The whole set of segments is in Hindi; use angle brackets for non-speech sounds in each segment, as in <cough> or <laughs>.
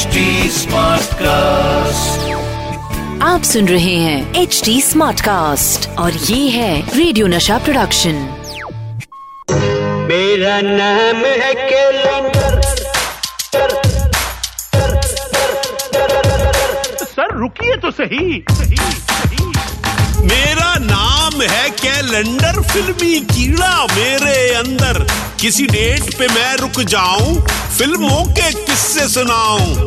HD कास्ट आप सुन रहे हैं एच डी स्मार्ट कास्ट और ये है रेडियो नशा प्रोडक्शन मेरा नाम है कैलेंडर। सर रुकिए तो सही सही सही। मेरा नाम है कैलेंडर फिल्मी कीड़ा मेरे अंदर। किसी डेट पे मैं रुक जाऊँ फ़िल्मों के किस्से सुनाऊं।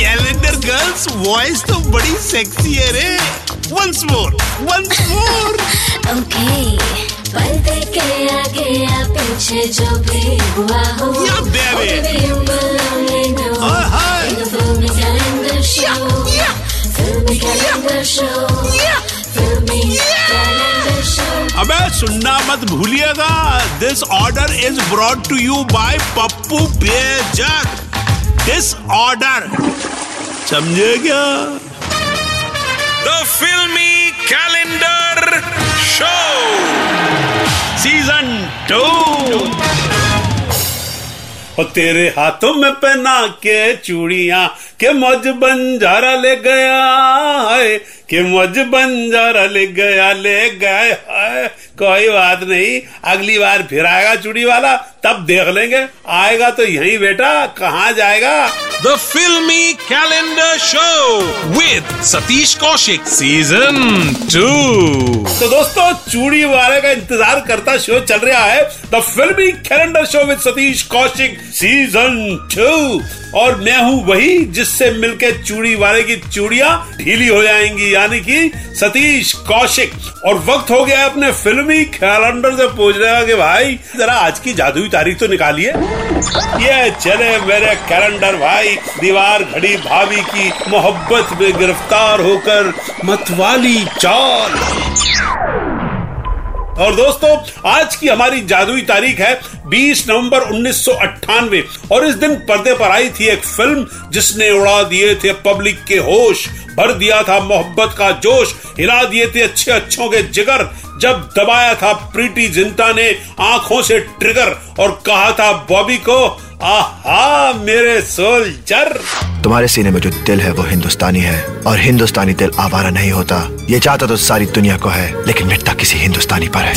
कैलेंडर गर्ल्स वॉइस तो बड़ी सेक्सी है रे। Once more once more okay पलते के आगे या पीछे जो भी हुआ हो। या बेबे अबे सुनना मत भूलिएगा। This order is brought to you by Pappu Bejak this order समझे क्या द फिल्मी कैलेंडर शो सीज़न टू और तेरे हाथों में पहना के चूड़िया के मौज बंजारा ले गया है के मौज बंजारा ले गया ले गए कोई बात नहीं अगली बार फिर आएगा चूड़ी वाला। तब देख लेंगे। आएगा तो यही बेटा कहाँ जाएगा? The filmy calendar show with Satish Kaushik Season 2. तो दोस्तों चूड़ी वाले का इंतज़ार करता शो चल रहा है। The filmy calendar show with Satish Kaushik season two और मैं हूँ वही जिससे मिलके चूड़ी वाले की चूड़िया ढीली हो जाएँगी। यानी कि सतीश कौशिक और वक्त हो गया अपने फिल्मी कैलेंडर से पूछने का कि भाई जरा आज की जादुई तारीख तो निकालिए। ये चले मेरे कैलेंडर भाई, दीवार घड़ी भाभी की मोहब्बत में गिरफ़्तार होकर मतवाली चाल। और दोस्तों, आज की हमारी जादुई तारीख है 20 नवंबर उन्नीस सौ अट्ठानवे, और इस दिन पर्दे पर आई थी एक फ़िल्म जिसने उड़ा दिए थे पब्लिक के होश, भर दिया था मोहब्बत का जोश, हिला दिए थे अच्छे अच्छों के जिगर जब दबाया था प्रीति जिंता ने आँखों से ट्रिगर और कहा था बॉबी को आहा मेरे सोल्जर! तुम्हारे सीने में जो दिल है वो हिंदुस्तानी है और हिंदुस्तानी दिल आवारा नहीं होता। ये चाहता तो सारी दुनिया को है लेकिन मिटता किसी हिंदुस्तानी पर है।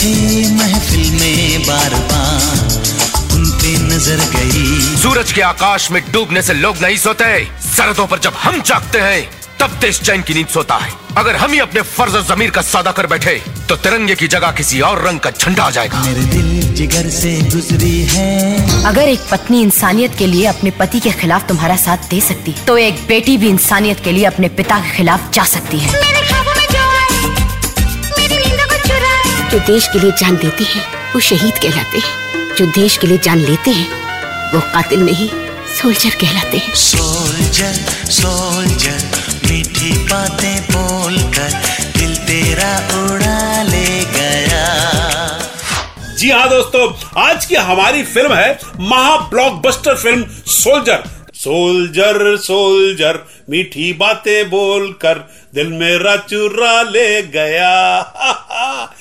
महफिल में बार बार उन पे नज़र गई। सूरज के आकाश में डूबने से लोग नहीं सोते। सरहदों पर जब हम जागते हैं तब देश चैन की नींद सोता है। अगर हम ही अपने फ़र्ज़ और जमीर का सौदा कर बैठे तो तिरंगे की जगह किसी और रंग का झंडा आ जाएगा। मेरे दिल जिगर से गुजरी है। अगर एक पत्नी इंसानियत के लिए अपने पति के खिलाफ तुम्हारा साथ दे सकती तो एक बेटी भी इंसानियत के लिए अपने पिता के खिलाफ जा सकती है। जो देश के लिए जान देते हैं वो शहीद कहलाते हैं। जो देश के लिए जान लेते हैं वो कातिल नहीं सोल्जर कहलाते हैं। सोल्जर सोल्जर मीठी बातें बोलकर दिल तेरा उड़ा ले गया। जी हाँ दोस्तों, आज की हमारी फ़िल्म है महा blockbuster film soldier soldier soldier मीठी बातें बोलकर दिल मेरा चुरा ले गया।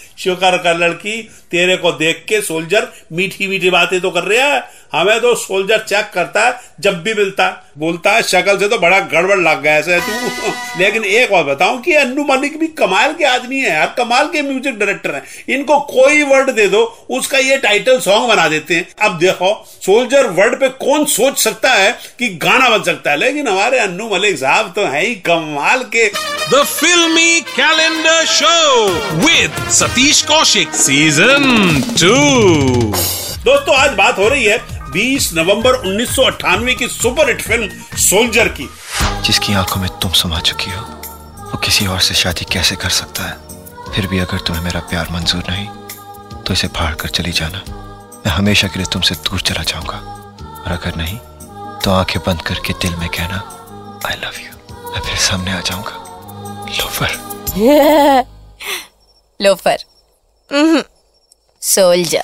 <laughs> शुक्र का लड़की तेरे को देख के सोल्जर मीठी मीठी बातें तो कर रहा है। हमें तो सोल्जर चेक करता है, जब भी मिलता। है बोलता है, शक्ल से तो बड़ा गड़बड़ लग गया ऐसे तू। <laughs> लेकिन एक और बताऊँ कि अन्नू मलिक भी कमाल के आदमी है यार, कमाल के म्यूज़िक डायरेक्टर हैं। इनको कोई वर्ड दे दो, उसका ये टाइटल सॉन्ग बना देते हैं। अब देखो, सोल्जर वर्ड पे कौन सोच सकता है कि गाना बन सकता है? लेकिन हमारे अन्नू मलिक साहब तो है ही कमाल के। The calendar show Show Satish Kaushik Kaushik Season 2. दोस्तों आज बात हो रही है 20 नवंबर 1998 की सुपर हिट फ़िल्म सोल्जर की। जिसकी आँखों में तुम समा चुकी हो। वो किसी और से शादी कैसे कर सकता है? फिर भी अगर तुम्हें मेरा प्यार मंजूर नहीं तो इसे फाड़ कर चली जाना। मैं हमेशा के लिए तुमसे दूर चला जाऊँगा। और अगर नहीं तो आँखें बंद करके दिल में कहना आई लव यू मैं फिर सामने आ जाऊँगा। Loafer loafer <laughs> soldier.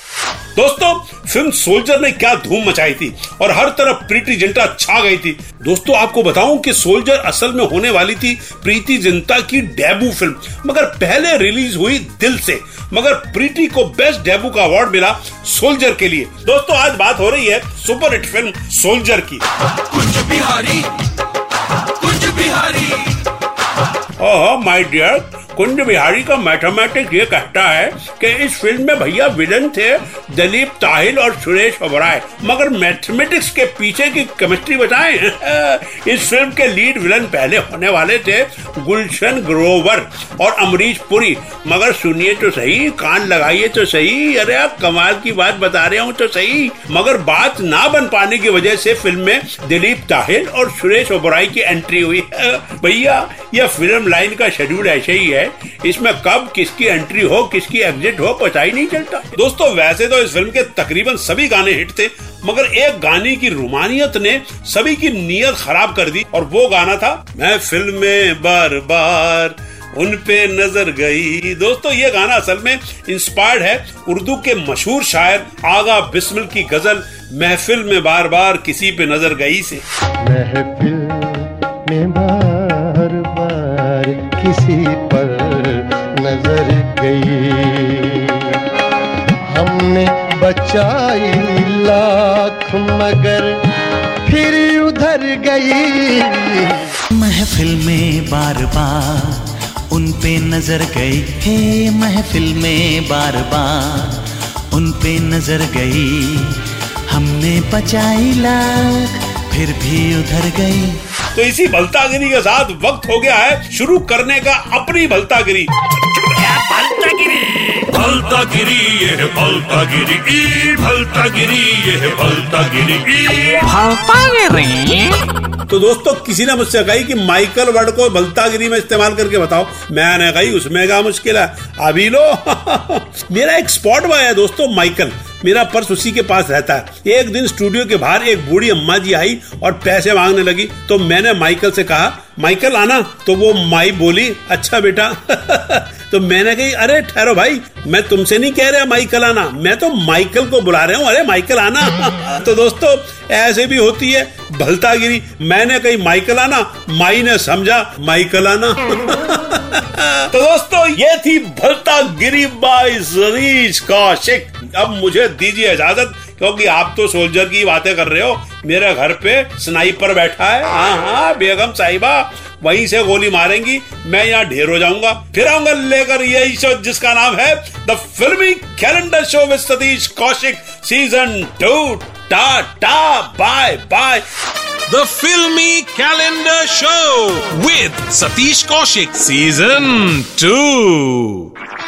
दोस्तों फ़िल्म सोल्जर ने क्या धूम मचाई थी और हर तरफ़ प्रीति जिंटा छा गई थी। दोस्तों आपको बताऊँ कि सोल्जर असल में होने वाली थी प्रीति जिंटा की डेबू फ़िल्म मगर पहले रिलीज़ हुई दिल से। मगर प्रीति को बेस्ट डेबू का अवार्ड मिला सोल्जर के लिए। दोस्तों आज बात हो रही है सुपर हिट फ़िल्म सोल्जर की। कुछ बिहारी कुछ Bihari. Oh my dear Kunj Bihari का मैथमेटिक्स ये कहता है कि इस फ़िल्म में भैया विलन थे दिलीप, ताहिल और सुरेश ओबराय। मगर मैथमेटिक्स के पीछे की केमिस्ट्री बताएँ? <laughs> इस फ़िल्म के लीड विलन पहले होने वाले थे गुलशन ग्रोवर और अमरीश पुरी। मगर सुनिए तो सही, कान लगाइए तो सही, अरे आप कमाल की बात बता रहे हूँ तो सही। मगर बात ना बन पाने की वजह से फ़िल्म में दिलीप, ताहिल और सुरेश ओबराय की एंट्री हुई। <laughs> भैया, यह फ़िल्म लाइन का शेड्यूल ऐसे ही है। इसमें कब किसकी एंट्री हो, किसकी एग्जिट हो, पता ही नहीं चलता। दोस्तों, वैसे तो इस फ़िल्म के तकरीबन सभी गाने हिट थे, मगर एक गाने की रुमानियत ने सभी की नीयत खराब कर दी, और वो गाना था, मैं फ़िल्म में बार बार उन पे नज़र गई। दोस्तों, ये गाना असल में इंस्पायर्ड है उर्दू के मशहूर शायर आगा बिस्मिल की गज़ल महफिल में बार बार किसी पे नज़र गई से। महफिल में बार बार किसी नज़र गई। हमने बचाई लाख मगर फिर उधर गई। महफिल में बार बार उन पे नज़र गई। हे महफिल में बार बार उन पे नज़र गई। हमने बचाई लाख फिर भी उधर गई। तो इसी भलतागिरी के साथ वक्त हो गया है शुरू करने का अपनी भलतागिरी। भलतागिरी ये है भलतागिरी ई भलतागिरी ये है भलतागिरी ई। तो दोस्तों किसी ने मुझसे कही कि माइकल वर्ड को भलतागिरी में इस्तेमाल करके बताओ? मैंने कही उसमें क्या मुश्किल है? अभी लो। <laughs> मेरा एक स्पॉट बॉय है दोस्तों माइकल। मेरा पर्स उसी के पास रहता है। एक दिन स्टूडियो के बाहर एक बूढ़ी अम्मा जी आई और पैसे मांगने लगी। तो मैंने माइकल से कहा माइकल आना। तो वो माई बोली अच्छा बेटा। <laughs> तो मैंने कही, अरे, ठहरो भाई, मैं तुमसे नहीं कह रहा माइकल आना, मैं तो माइकल को बुला रहा हूँ, अरे, माइकल आना। <laughs> तो दोस्तों, ऐसे भी होती है, भलतागिरी, मैंने कही, माइकल आना। माई ने समझा, माइकल आना। <laughs> तो दोस्तों, ये थी भलतागिरी बाई जरीश कौशिक। अब मुझे दीजिए इजाज़त, क्योंकि आप तो सोल्जर की बातें कर रहे हो मेरे घर पे स्नाइपर बैठा है। हाँ हाँ बेगम साहिबा, वहीं से गोली मारेंगी, मैं यहाँ ढेर हो जाऊँगा। फिर आऊँगा लेकर यही शो जिसका नाम है the filmy calendar show with Satish Kaushik season two ta ta bye bye the filmy calendar show with Satish Kaushik season 2.